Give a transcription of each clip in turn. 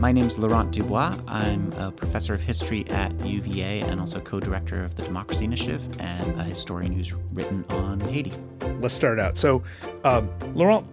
My name is Laurent Dubois. I'm a professor of history at UVA and also co director of the Democracy Initiative and a historian who's written on Haiti. Let's start out. So, um, Laurent,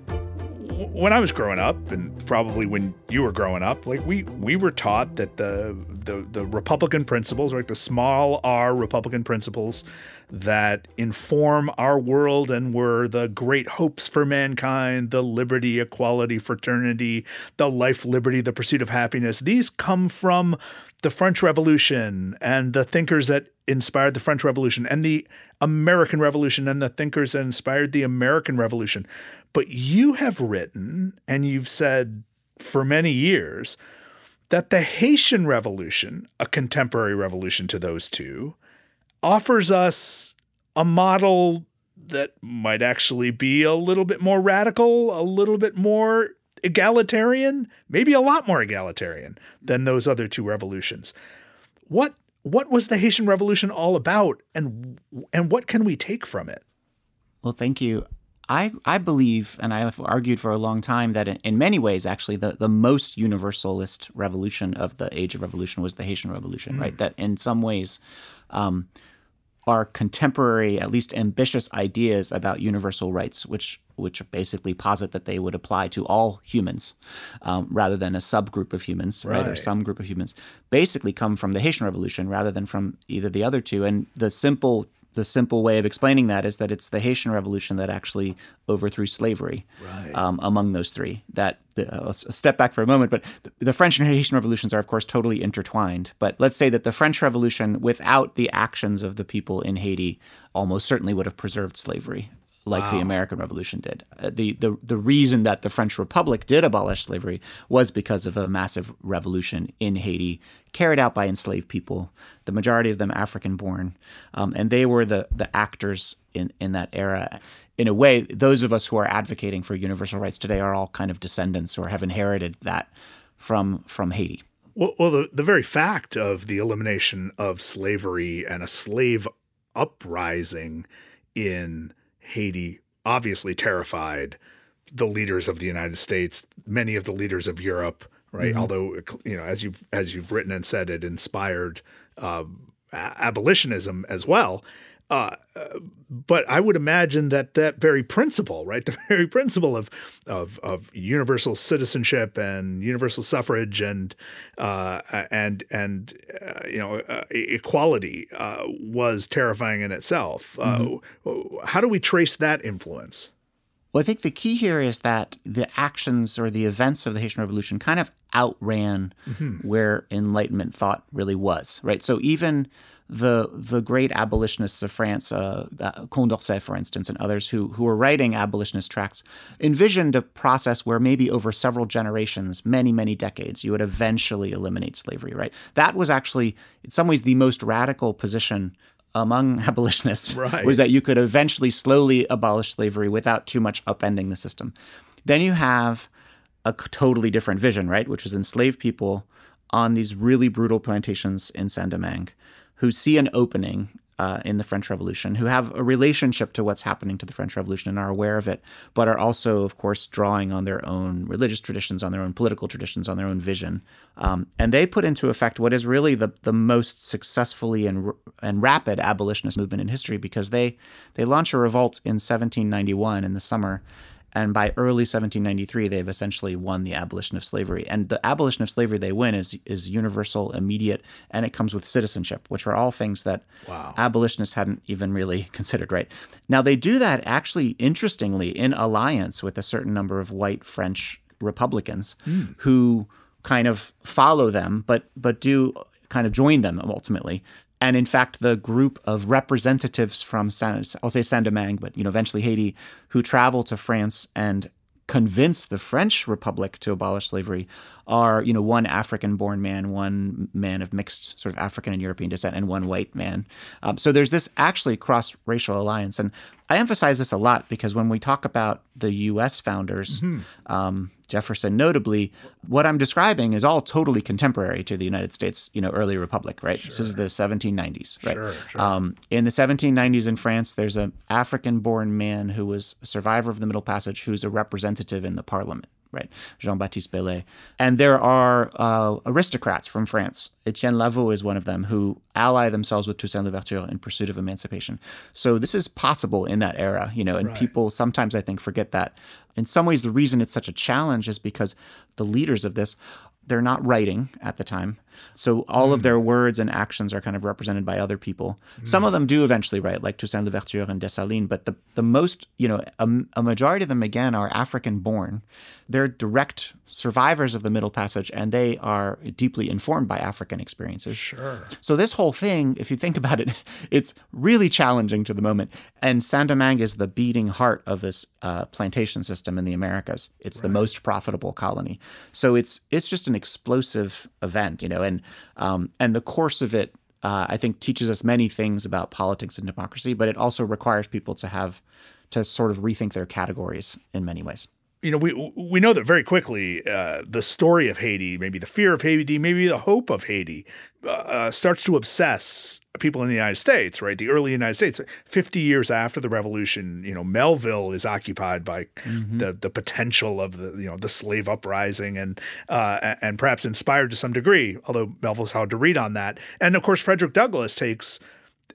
when I was growing up, and probably when you were growing up, like we we were taught that the the the Republican principles, like the small R Republican principles, that inform our world and were the great hopes for mankind, the liberty, equality, fraternity, the life, liberty, the pursuit of happiness. These come from the French Revolution and the thinkers that inspired the French Revolution and the American Revolution and the thinkers that inspired the American Revolution. But you have written and you've said for many years that the Haitian Revolution, a contemporary revolution to those two, offers us a model that might actually be a little bit more radical, a little bit more egalitarian, maybe a lot more egalitarian than those other two revolutions. What what was the Haitian Revolution all about and and what can we take from it? Well, thank you. I, I believe, and I have argued for a long time, that in, in, many ways, actually, the, the most universalist revolution of the age of revolution was the Haitian Revolution, mm. right? That in some ways, um, are contemporary, at least ambitious ideas about universal rights, which which basically posit that they would apply to all humans um, rather than a subgroup of humans, right. right, or some group of humans, basically come from the Haitian Revolution rather than from either the other two. And the simple the simple way of explaining that is that it's the Haitian Revolution that actually overthrew slavery right. um, among those three. That the, uh, let's step back for a moment, but the, the, French and Haitian revolutions are of course totally intertwined. But let's say that the French Revolution, without the actions of the people in Haiti, almost certainly would have preserved slavery like wow. the American Revolution did. Uh, the, the the reason that the French Republic did abolish slavery was because of a massive revolution in Haiti carried out by enslaved people, the majority of them African born, um, and they were the the actors in in that era. In a way, those of us who are advocating for universal rights today are all kind of descendants or have inherited that from from Haiti. Well, well the, the very fact of the elimination of slavery and a slave uprising in Haiti obviously terrified the leaders of the United States, many of the leaders of Europe, right? Mm-hmm. Although you know, as you've as you've written and said, it inspired um, abolitionism as well. Uh, but I would imagine that that very principle, right, the very principle of of, of universal citizenship and universal suffrage and uh, and and uh, you know uh, equality uh, was terrifying in itself. Uh, mm-hmm. how do we trace that influence? Well, I think the key here is that the actions or the events of the Haitian Revolution kind of outran mm-hmm. where Enlightenment thought really was, right? So even the the great abolitionists of France, uh, Condorcet, for instance, and others who who were writing abolitionist tracts, envisioned a process where maybe over several generations, many many decades, you would eventually eliminate slavery. Right? That was actually, in some ways, the most radical position among abolitionists right. was that you could eventually slowly abolish slavery without too much upending the system. Then you have a totally different vision, right, which was enslaved people on these really brutal plantations in Saint-Domingue who see an opening uh, in the French Revolution, who have a relationship to what's happening to the French Revolution and are aware of it, but are also, of course, drawing on their own religious traditions, on their own political traditions, on their own vision. Um, and they put into effect what is really the, the most successfully and, and rapid abolitionist movement in history because they, they launch a revolt in 1791 in the summer and by early 1793, they've essentially won the abolition of slavery. And the abolition of slavery they win is is universal, immediate, and it comes with citizenship, which are all things that wow. abolitionists hadn't even really considered. Right now, they do that actually, interestingly, in alliance with a certain number of white French Republicans mm. who kind of follow them, but but do kind of join them ultimately and in fact, the group of representatives from San, I'll say Saint-Domingue, but you know, eventually Haiti, who travel to France and convince the French Republic to abolish slavery are, you know, one African-born man, one man of mixed sort of African and European descent, and one white man. Um, so there's this actually cross-racial alliance, and I emphasize this a lot because when we talk about the U.S. founders, mm-hmm. um, Jefferson notably, what I'm describing is all totally contemporary to the United States, you know, early republic, right? Sure. This is the 1790s, right? Sure, sure. Um, in the 1790s in France, there's an African-born man who was a survivor of the Middle Passage, who's a representative in the Parliament right? Jean Baptiste Belley. And there are uh, aristocrats from France. Etienne Laveaux is one of them who ally themselves with Toussaint Louverture in pursuit of emancipation. So this is possible in that era, you know, and Right. people sometimes I think forget that. In some ways, the reason it's such a challenge is because the leaders of this, they're not writing at the time. So all of their words and actions are kind of represented by other people. Some of them do eventually write, like Toussaint Louverture and Dessalines, but the, the most, you know, a, a majority of them, again, are African born. They're direct survivors of the Middle Passage, and they are deeply informed by African experiences. Sure. So this whole thing, if you think about it, it's really challenging to the moment. And Saint-Domingue is the beating heart of this uh, plantation system in the Americas. It's the most profitable colony. So it's it's just an explosive event, you know, and um, and the course of it, uh, I think, teaches us many things about politics and democracy, but it also requires people to have to sort of rethink their categories in many ways. You know, we we know that very quickly. Uh, the story of Haiti, maybe the fear of Haiti, maybe the hope of Haiti, uh, starts to obsess people in the United States. Right, the early United States, fifty years after the Revolution, you know, Melville is occupied by the the potential of the you know the slave uprising and uh, and perhaps inspired to some degree, although Melville's hard to read on that. And of course, Frederick Douglass takes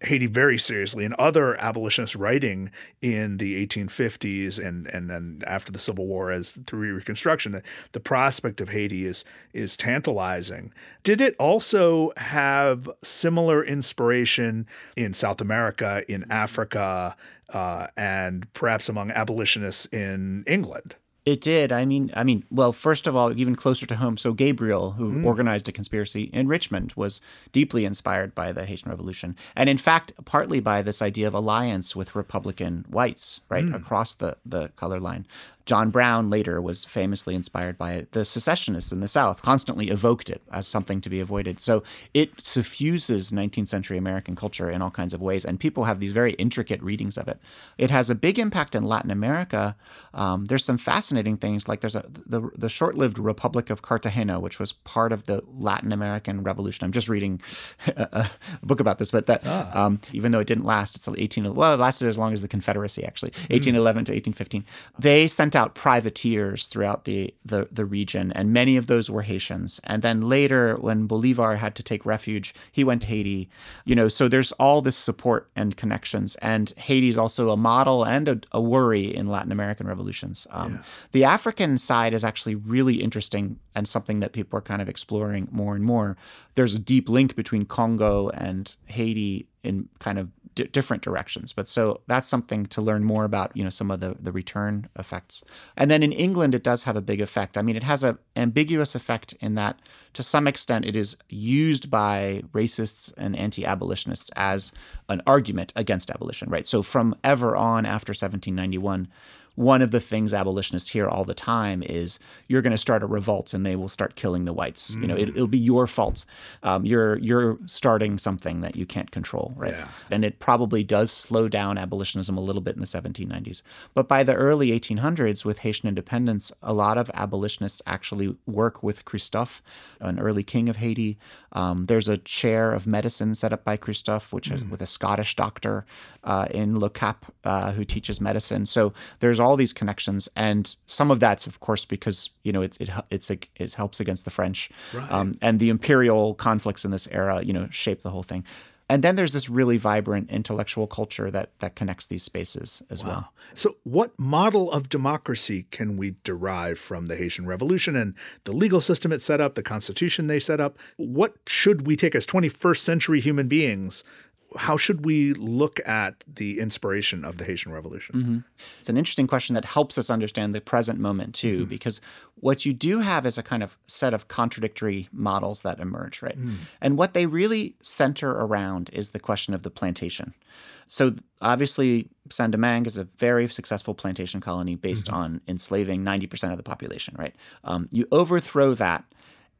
Haiti very seriously, and other abolitionists writing in the 1850s and and then after the Civil War as through Reconstruction, the, the prospect of Haiti is is tantalizing. Did it also have similar inspiration in South America, in Africa, uh, and perhaps among abolitionists in England? It did. I mean, I mean, well, first of all, even closer to home. So Gabriel, who mm. organized a conspiracy in Richmond, was deeply inspired by the Haitian Revolution, and in fact, partly by this idea of alliance with Republican whites, right mm. across the the color line. John Brown later was famously inspired by it. The secessionists in the South constantly evoked it as something to be avoided. So it suffuses 19th century American culture in all kinds of ways, and people have these very intricate readings of it. It has a big impact in Latin America. Um, there's some fascinating things, like there's a the, the short-lived Republic of Cartagena, which was part of the Latin American Revolution. I'm just reading a, a book about this, but that um, even though it didn't last, it's 18 well, it lasted as long as the Confederacy actually, 1811 to 1815. They sent out privateers throughout the, the the region, and many of those were Haitians. And then later, when Bolivar had to take refuge, he went to Haiti. You know, so there's all this support and connections, and Haiti is also a model and a, a worry in Latin American revolutions. Um, The African side is actually really interesting and something that people are kind of exploring more and more. There's a deep link between Congo and Haiti in kind of di different directions. But so that's something to learn more about, you know, some of the, the return effects. And then in England, it does have a big effect. I mean, it has an ambiguous effect in that to some extent it is used by racists and anti abolitionists as an argument against abolition, right? So from ever on after 1791, one of the things abolitionists hear all the time is you're going to start a revolt and they will start killing the whites. You know, it, will be your fault. Um, you're you're starting something that you can't control, right? Yeah. And it probably does slow down abolitionism a little bit in the 1790s. But by the early 1800s, with Haitian independence, a lot of abolitionists actually work with Christophe, an early king of Haiti. Um, there's a chair of medicine set up by Christophe, which is with a Scottish doctor uh, in Le Cap uh, who teaches medicine. So there's all these connections, and some of that's, of course, because you know it it it's a, it helps against the French, um, and the imperial conflicts in this era, you know, shape the whole thing. And then there's this really vibrant intellectual culture that that connects these spaces as well. So, what model of democracy can we derive from the Haitian Revolution and the legal system it set up, the constitution they set up? What should we take as 21st century human beings? How should we look at the inspiration of the Haitian Revolution? Mm-hmm. It's an interesting question that helps us understand the present moment too, mm-hmm. because what you do have is a kind of set of contradictory models that emerge, right? Mm. And what they really center around is the question of the plantation. So obviously, Saint Domingue is a very successful plantation colony based mm-hmm. on enslaving 90% of the population, right? Um, you overthrow that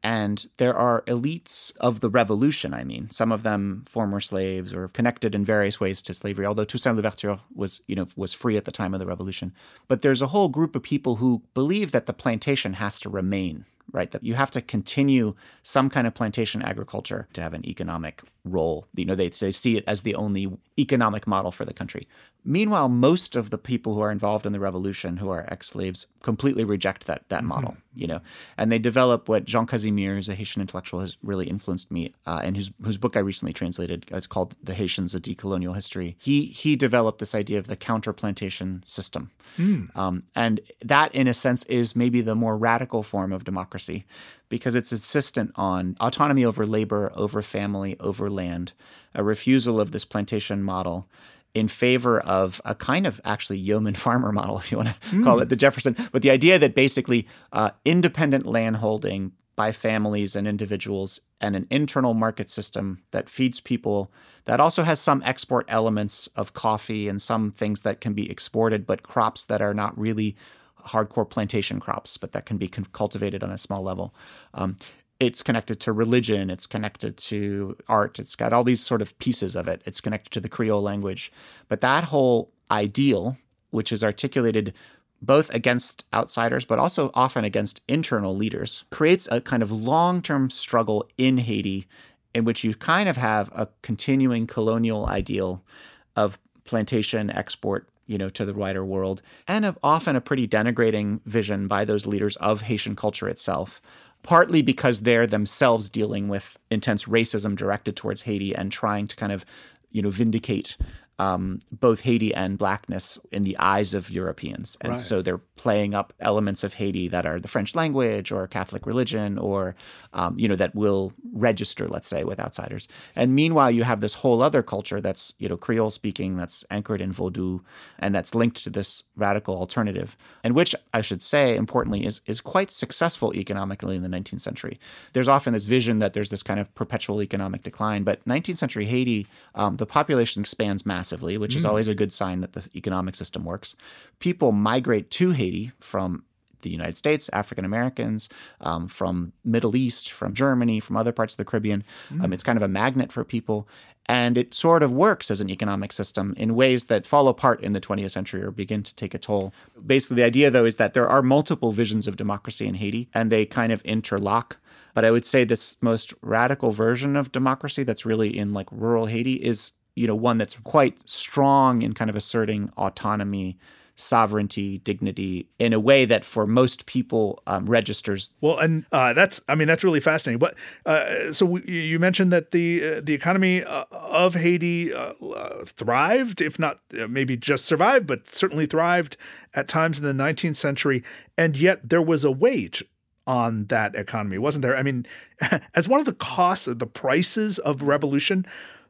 and there are elites of the revolution. I mean, some of them former slaves or connected in various ways to slavery. Although Toussaint Louverture was, you know, was free at the time of the revolution, but there's a whole group of people who believe that the plantation has to remain. Right, that you have to continue some kind of plantation agriculture to have an economic role. You know, they, they see it as the only economic model for the country. Meanwhile, most of the people who are involved in the revolution, who are ex-slaves, completely reject that that mm-hmm. model. You know, and they develop what Jean Casimir, who's a Haitian intellectual, has really influenced me, uh, and whose whose book I recently translated. It's called "The Haitians: A Decolonial History." He he developed this idea of the counter-plantation system, mm. um, and that, in a sense, is maybe the more radical form of democracy, because it's insistent on autonomy over labor, over family, over land, a refusal of this plantation model in favor of a kind of actually yeoman farmer model, if you want to mm. call it the Jefferson, but the idea that basically uh, independent landholding by families and individuals and an internal market system that feeds people that also has some export elements of coffee and some things that can be exported, but crops that are not really hardcore plantation crops, but that can be cultivated on a small level. Um, it's connected to religion, it's connected to art, it's got all these sort of pieces of it. It's connected to the Creole language. But that whole ideal, which is articulated both against outsiders, but also often against internal leaders, creates a kind of long term struggle in Haiti in which you kind of have a continuing colonial ideal of plantation export you know to the wider world and a, often a pretty denigrating vision by those leaders of Haitian culture itself partly because they're themselves dealing with intense racism directed towards Haiti and trying to kind of, you know, vindicate um, both Haiti and blackness in the eyes of Europeans. And right. so they're playing up elements of Haiti that are the French language or Catholic religion or, um, you know, that will register, let's say, with outsiders. And meanwhile, you have this whole other culture that's, you know, Creole speaking, that's anchored in Vodou and that's linked to this radical alternative, and which I should say, importantly, is, is quite successful economically in the 19th century. There's often this vision that there's this kind of perpetual economic decline, but 19th century Haiti, um, the population expands massively massively, which mm. is always a good sign that the economic system works. People migrate to Haiti from the United States, African Americans, um, from Middle East, from Germany, from other parts of the Caribbean. Mm. Um, it's kind of a magnet for people, and it sort of works as an economic system in ways that fall apart in the 20th century or begin to take a toll. Basically, the idea though is that there are multiple visions of democracy in Haiti, and they kind of interlock. But I would say this most radical version of democracy that's really in like rural Haiti is you know, one that's quite strong in kind of asserting autonomy, sovereignty, dignity in a way that for most people um, registers. Well, and uh, that's, I mean, that's really fascinating. But uh, so we, you mentioned that the uh, the economy uh, of Haiti uh, uh, thrived, if not maybe just survived, but certainly thrived at times in the 19th century, and yet there was a wage on that economy, wasn't there? I mean, as one of the costs, the prices of revolution,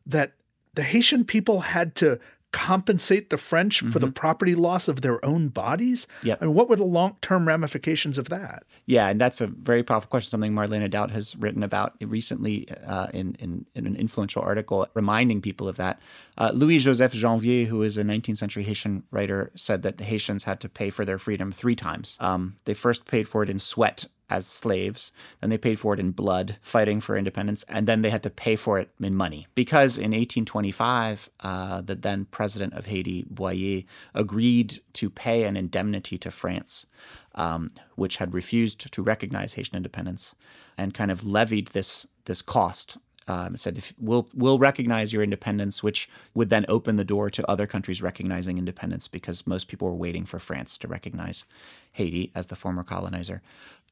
that the Haitian people had to compensate the French mm-hmm. for the mm-hmm. property loss of their own bodies? Yeah. I mean, what were the long term ramifications of that? Yeah, and that's a very powerful question, something Marlene Daut has written about recently uh, in, in, in, an influential article reminding people of that. Uh, Louis Joseph Janvier, who is a 19th century Haitian writer, said that the Haitians had to pay for their freedom three times. Um, they first paid for it in sweat as slaves. Then they paid for it in blood, fighting for independence, and then they had to pay for it in money. Because in 1825, uh, the then president of Haiti, Boyer, agreed to pay an indemnity to France, um, which had refused to recognize Haitian independence, and kind of levied this this cost um, said if we'll we'll recognize your independence, which would then open the door to other countries recognizing independence because most people were waiting for France to recognize Haiti as the former colonizer,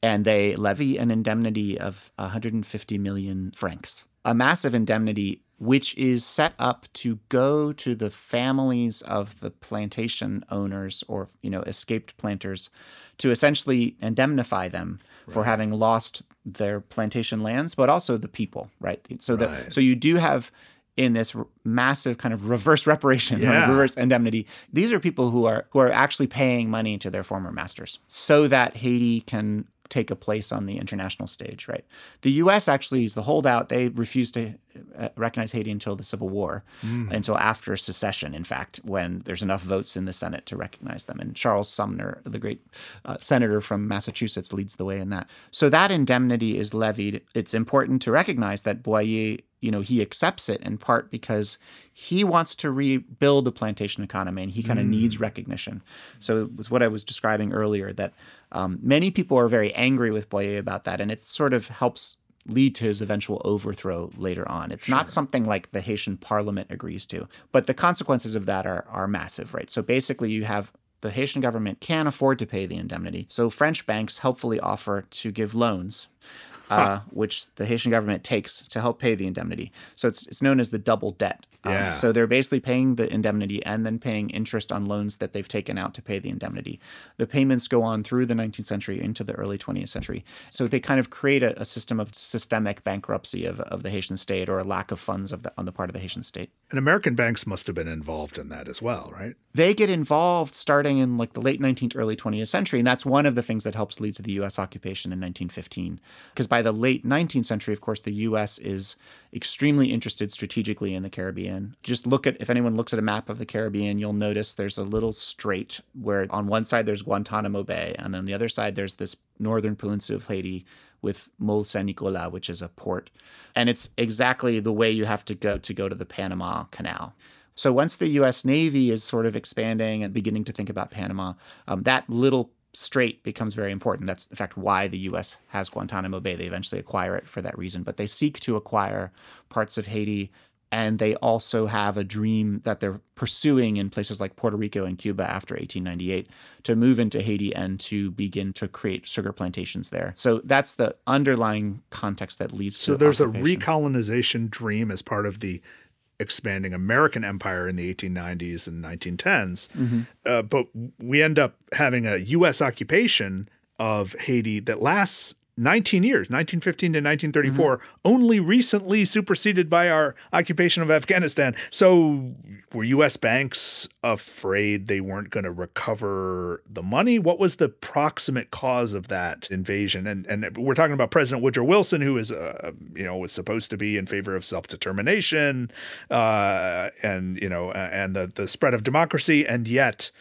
and they levy an indemnity of 150 million francs, a massive indemnity which is set up to go to the families of the plantation owners or you know escaped planters to essentially indemnify them right. for having lost their plantation lands, but also the people, right? So right. that so you do have in this massive kind of reverse reparation, yeah. right? reverse indemnity. These are people who are who are actually paying money to their former masters so that Haiti can take a place on the international stage, right? The U.S. actually is the holdout. They refused to uh, recognize Haiti until the Civil War, mm. until after secession, in fact, when there's enough votes in the Senate to recognize them. And Charles Sumner, the great uh, senator from Massachusetts, leads the way in that. So that indemnity is levied. It's important to recognize that Boyer you know he accepts it in part because he wants to rebuild the plantation economy and he kind of mm. needs recognition so it was what i was describing earlier that um, many people are very angry with boyer about that and it sort of helps lead to his eventual overthrow later on. It's sure. not something like the Haitian parliament agrees to, but the consequences of that are, are massive, right? So basically, you have the Haitian government can't afford to pay the indemnity. So French banks helpfully offer to give loans uh, which the Haitian government takes to help pay the indemnity. So it's, it's known as the double debt. Um. So they're basically paying the indemnity and then paying interest on loans that they've taken out to pay the indemnity. The payments go on through the 19th century into the early 20th century. So they kind of create a, a system of systemic bankruptcy of, of the Haitian state or a lack of funds of the, on the part of the Haitian state. And American banks must have been involved in that as well, right? They get involved starting in like the late 19th, early 20th century. And that's one of the things that helps lead to the U.S. occupation in 1915. Because by the late 19th century, of course, the U.S. is extremely interested strategically in the Caribbean. Just look at, if anyone looks at a map of the Caribbean, you'll notice there's a little strait where on one side there's Guantanamo Bay, and on the other side there's this northern peninsula of Haiti with Mole Saint Nicolas, which is a port. And it's exactly the way you have to go to go to the Panama Canal. So once the U.S. Navy is sort of expanding and beginning to think about Panama, um, that little strait becomes very important. That's, in fact, why the U.S. has Guantanamo Bay. They eventually acquire it for that reason. But they seek to acquire parts of Haiti. And they also have a dream that they're pursuing in places like Puerto Rico and Cuba after 1898 to move into Haiti and to begin to create sugar plantations there. So that's the underlying context that leads so to. So there's occupation. a recolonization dream as part of the expanding American empire in the 1890s and 1910s. Mm-hmm. Uh, but we end up having a U.S. occupation of Haiti that lasts 19 years, 1915 to 1934, mm-hmm. only recently superseded by our occupation of Afghanistan. So, were U.S. banks afraid they weren't going to recover the money? What was the proximate cause of that invasion? And and we're talking about President Woodrow Wilson, who is, uh, you know, was supposed to be in favor of self determination, uh, and you know, and the the spread of democracy, and yet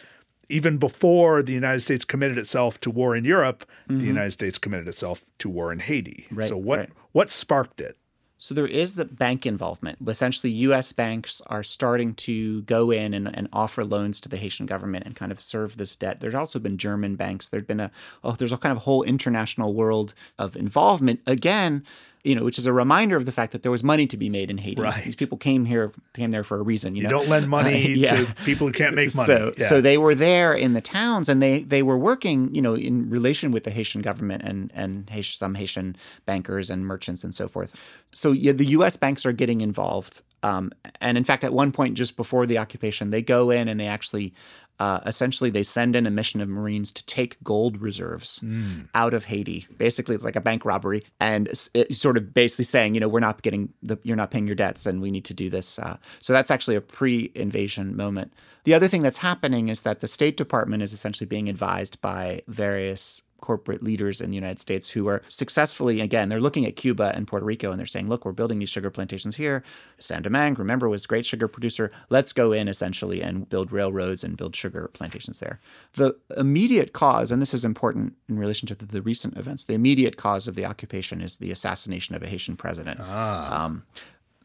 even before the United States committed itself to war in Europe, mm-hmm. the United States committed itself to war in Haiti. Right, so what right. what sparked it? So there is the bank involvement. Essentially, U.S. banks are starting to go in and, and, offer loans to the Haitian government and kind of serve this debt. There's also been German banks. There'd been a oh, there's a kind of whole international world of involvement. Again, you know, which is a reminder of the fact that there was money to be made in Haiti. Right. These people came here, came there for a reason. You, you know? don't lend money uh, yeah. to people who can't make money. So, yeah. so they were there in the towns, and they they were working, you know, in relation with the Haitian government and and Haitian, some Haitian bankers and merchants and so forth. So yeah, the U.S. banks are getting involved. Um, and in fact, at one point just before the occupation, they go in and they actually uh, essentially they send in a mission of Marines to take gold reserves mm. out of Haiti. Basically, it's like a bank robbery, and it's sort of basically saying, you know, we're not getting the, you're not paying your debts, and we need to do this. Uh, so that's actually a pre-invasion moment. The other thing that's happening is that the State Department is essentially being advised by various corporate leaders in the United States who are successfully, again, they're looking at Cuba and Puerto Rico and they're saying, look, we're building these sugar plantations here. Saint Domingue, remember, was a great sugar producer. Let's go in essentially and build railroads and build sugar plantations there. The immediate cause, and this is important in relation to the, the recent events, the immediate cause of the occupation is the assassination of a Haitian president. Ah. Um,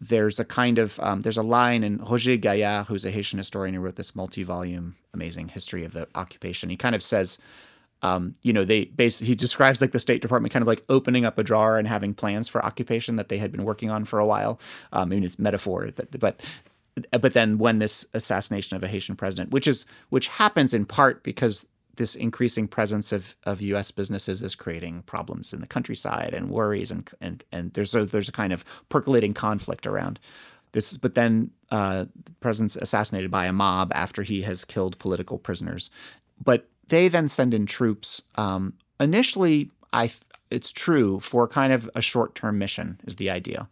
there's a kind of um, there's a line in Roger Gaillard, who's a Haitian historian who wrote this multi-volume amazing history of the occupation. He kind of says um, you know, they basically he describes like the State Department kind of like opening up a drawer and having plans for occupation that they had been working on for a while. Um, I mean, it's metaphor, but but then when this assassination of a Haitian president, which is which happens in part because this increasing presence of, of U.S. businesses is creating problems in the countryside and worries and and and there's a there's a kind of percolating conflict around this. But then uh, the president's assassinated by a mob after he has killed political prisoners. But they then send in troops. Um, initially, I it's true for kind of a short term mission is the idea.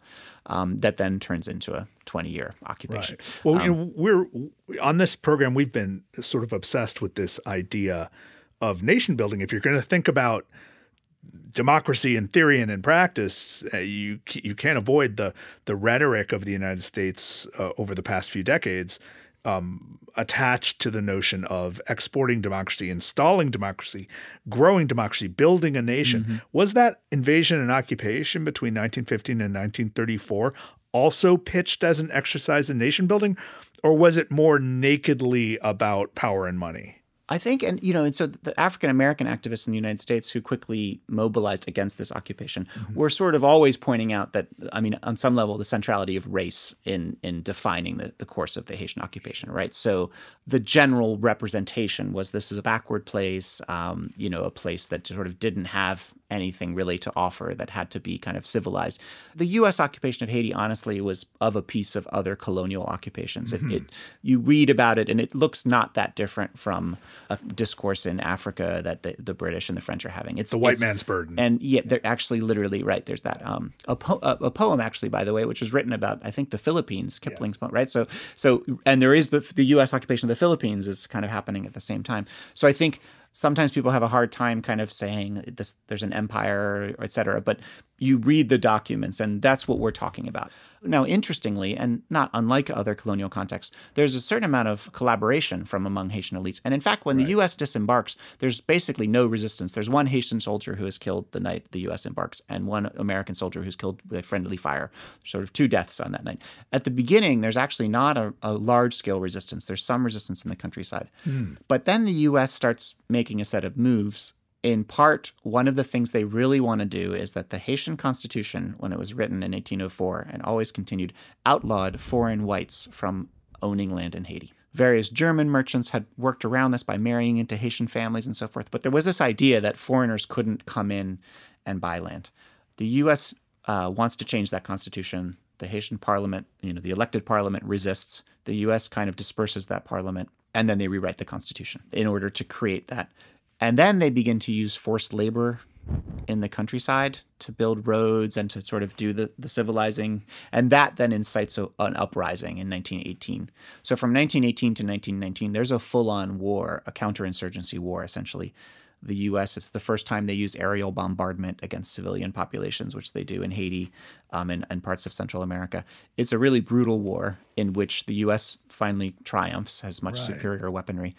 Um, that then turns into a 20 year occupation. Right. Well, um, you know, we're on this program. We've been sort of obsessed with this idea of nation building. If you're going to think about democracy in theory and in practice, uh, you you can't avoid the the rhetoric of the United States uh, over the past few decades um, attached to the notion of exporting democracy, installing democracy, growing democracy, building a nation. Mm-hmm. Was that invasion and occupation between 1915 and 1934 also pitched as an exercise in nation building, or was it more nakedly about power and money? I think, and you know, and so the African American activists in the United States who quickly mobilized against this occupation mm-hmm. were sort of always pointing out that, I mean, on some level, the centrality of race in in defining the, the course of the Haitian occupation, right? So the general representation was this is a backward place, um, you know, a place that sort of didn't have anything really to offer that had to be kind of civilized. The U.S. occupation of Haiti, honestly, was of a piece of other colonial occupations. Mm-hmm. It, it, you read about it, and it looks not that different from a discourse in Africa that the, the British and the French are having. It's the white it's, man's burden, and yeah, they're actually literally right. There's that um, a, po- a, poem actually, by the way, which was written about I think the Philippines, Kipling's poem, right? So so and there is the the U.S. occupation of the Philippines is kind of happening at the same time. So I think sometimes people have a hard time kind of saying this there's an empire et cetera but you read the documents and that's what we're talking about now, interestingly, and not unlike other colonial contexts, there's a certain amount of collaboration from among Haitian elites. And in fact, when right. the U.S. disembarks, there's basically no resistance. There's one Haitian soldier who is killed the night the U.S. embarks, and one American soldier who's killed with friendly fire. Sort of two deaths on that night. At the beginning, there's actually not a, a large scale resistance. There's some resistance in the countryside. Mm. But then the U.S. starts making a set of moves in part, one of the things they really want to do is that the Haitian Constitution, when it was written in 1804 and always continued, outlawed foreign whites from owning land in Haiti. Various German merchants had worked around this by marrying into Haitian families and so forth, but there was this idea that foreigners couldn't come in and buy land. The U.S. Uh, wants to change that constitution. The Haitian parliament, you know, the elected parliament resists. The U.S. kind of disperses that parliament, and then they rewrite the constitution in order to create that and then they begin to use forced labor in the countryside to build roads and to sort of do the, the civilizing. And that then incites a, an uprising in 1918. So from 1918 to 1919, there's a full on war, a counterinsurgency war, essentially. The US, it's the first time they use aerial bombardment against civilian populations, which they do in Haiti um, and, and parts of Central America. It's a really brutal war in which the US finally triumphs, has much right. superior weaponry.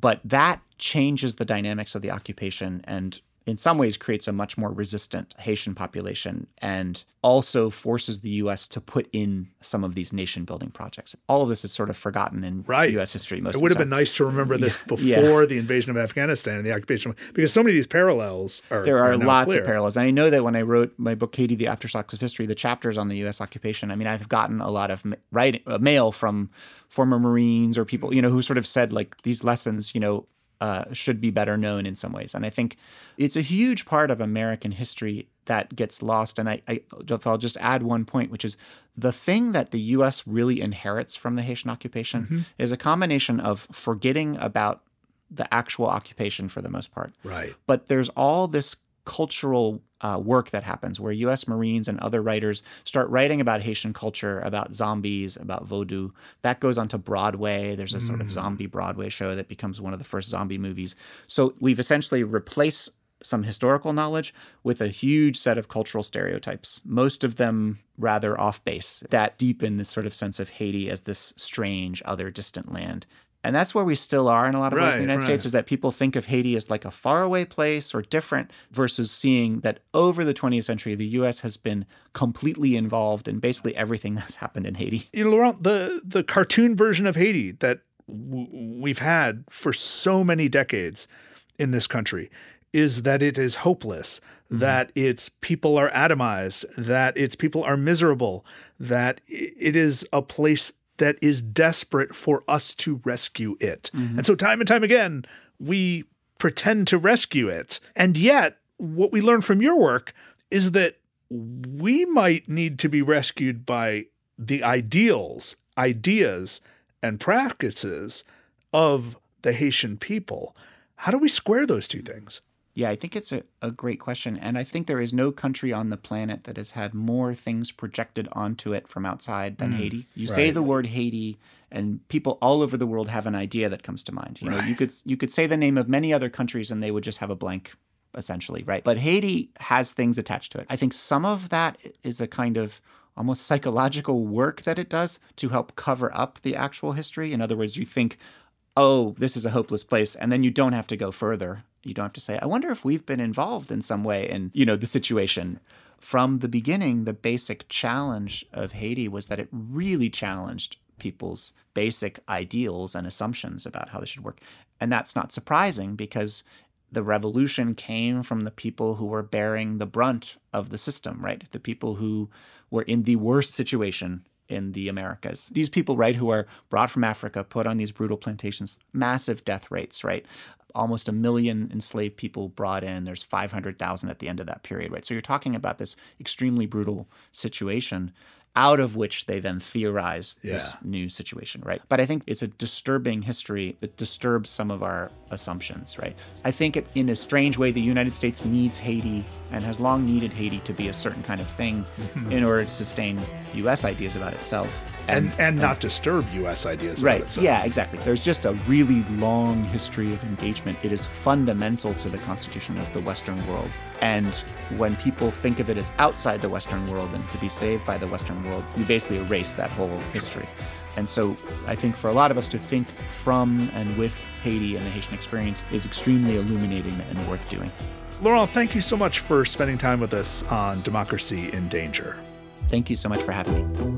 But that changes the dynamics of the occupation and in some ways creates a much more resistant Haitian population and also forces the US to put in some of these nation building projects. All of this is sort of forgotten in right. US history most It would have been nice to remember this yeah. before yeah. the invasion of Afghanistan and the occupation because so many of these parallels are There are, are lots clear. of parallels. And I know that when I wrote my book Haiti the Aftershocks of History, the chapters on the US occupation, I mean I've gotten a lot of writing uh, mail from former Marines or people, you know, who sort of said like these lessons, you know, uh, should be better known in some ways. And I think it's a huge part of American history that gets lost. And I, I, I'll just add one point, which is the thing that the U.S. really inherits from the Haitian occupation mm-hmm. is a combination of forgetting about the actual occupation for the most part. Right. But there's all this cultural uh, work that happens where US Marines and other writers start writing about Haitian culture, about zombies, about voodoo. That goes onto Broadway. There's a sort of mm. zombie Broadway show that becomes one of the first zombie movies. So we've essentially replaced some historical knowledge with a huge set of cultural stereotypes, most of them rather off base, that deepen this sort of sense of Haiti as this strange, other, distant land and that's where we still are in a lot of right, ways in the United right. States is that people think of Haiti as like a faraway place or different versus seeing that over the 20th century, the U.S. has been completely involved in basically everything that's happened in Haiti. You know, Laurent, the, the cartoon version of Haiti that w- we've had for so many decades in this country is that it is hopeless, mm-hmm. that its people are atomized, that its people are miserable, that it is a place that is desperate for us to rescue it. Mm-hmm. And so, time and time again, we pretend to rescue it. And yet, what we learn from your work is that we might need to be rescued by the ideals, ideas, and practices of the Haitian people. How do we square those two things? Yeah, I think it's a, a great question. And I think there is no country on the planet that has had more things projected onto it from outside than mm, Haiti. You right. say the word Haiti and people all over the world have an idea that comes to mind. You know, you could you could say the name of many other countries and they would just have a blank essentially, right? But Haiti has things attached to it. I think some of that is a kind of almost psychological work that it does to help cover up the actual history. In other words, you think, oh, this is a hopeless place, and then you don't have to go further you don't have to say, I wonder if we've been involved in some way in, you know, the situation. From the beginning, the basic challenge of Haiti was that it really challenged people's basic ideals and assumptions about how they should work. And that's not surprising because the revolution came from the people who were bearing the brunt of the system, right? The people who were in the worst situation in the Americas. These people, right, who are brought from Africa, put on these brutal plantations, massive death rates, right? Almost a million enslaved people brought in. There's 500,000 at the end of that period, right? So you're talking about this extremely brutal situation out of which they then theorize yeah. this new situation, right? But I think it's a disturbing history. It disturbs some of our assumptions, right? I think it, in a strange way, the United States needs Haiti and has long needed Haiti to be a certain kind of thing in order to sustain U.S. ideas about itself and and, and not disturb U.S. ideas. Right. Yeah. Exactly. There's just a really long history of engagement. It is fundamental to the constitution of the Western world. And when people think of it as outside the Western world and to be saved by the Western world, you basically erase that whole history. And so I think for a lot of us to think from and with Haiti and the Haitian experience is extremely illuminating and worth doing. Laurent, thank you so much for spending time with us on Democracy in Danger. Thank you so much for having me.